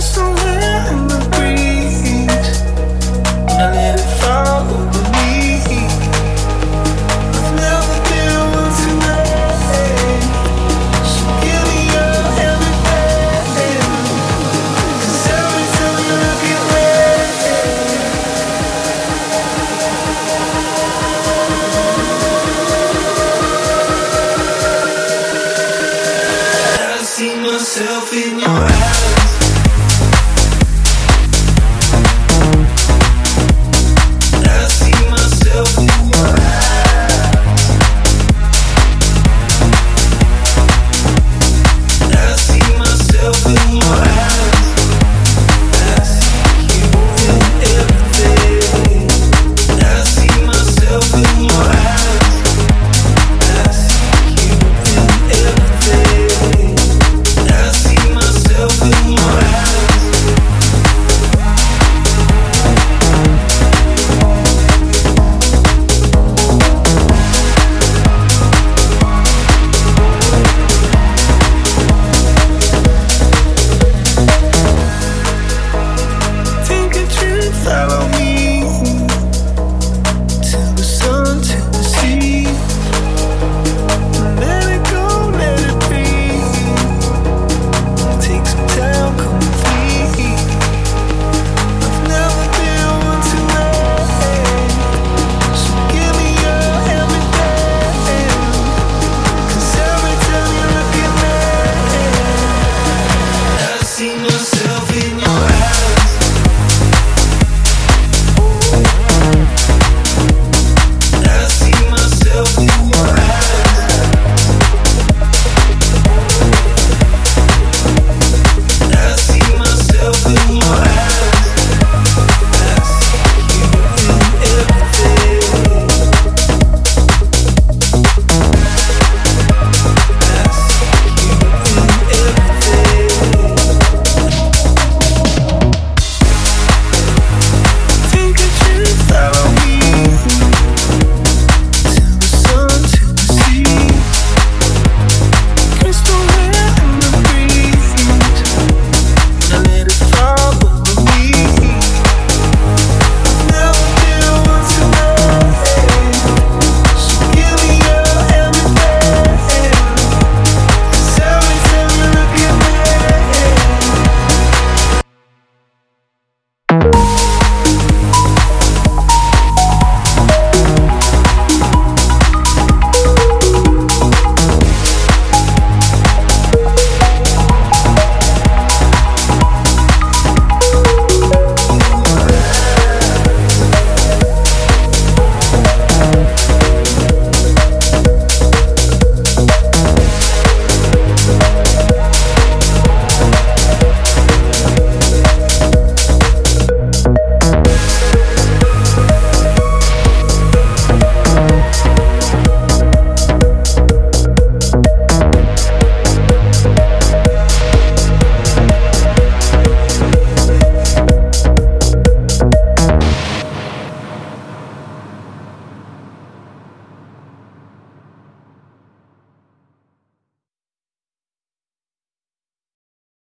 somewhere myself in your eyes.